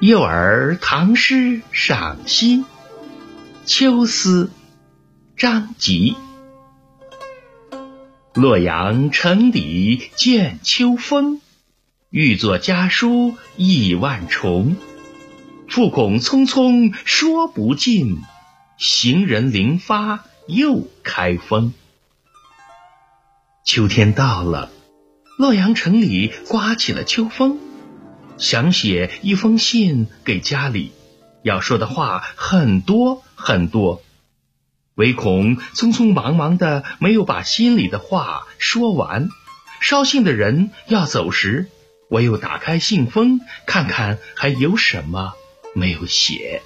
幼儿唐诗赏析《秋思》张籍。洛阳城里见秋风，欲作家书意万重。复恐匆匆说不尽，行人临发又开封。秋天到了，洛阳城里刮起了秋风。想写一封信给家里，要说的话很多很多，唯恐匆匆忙忙的没有把心里的话说完。捎信的人要走时，我又打开信封看看还有什么没有写。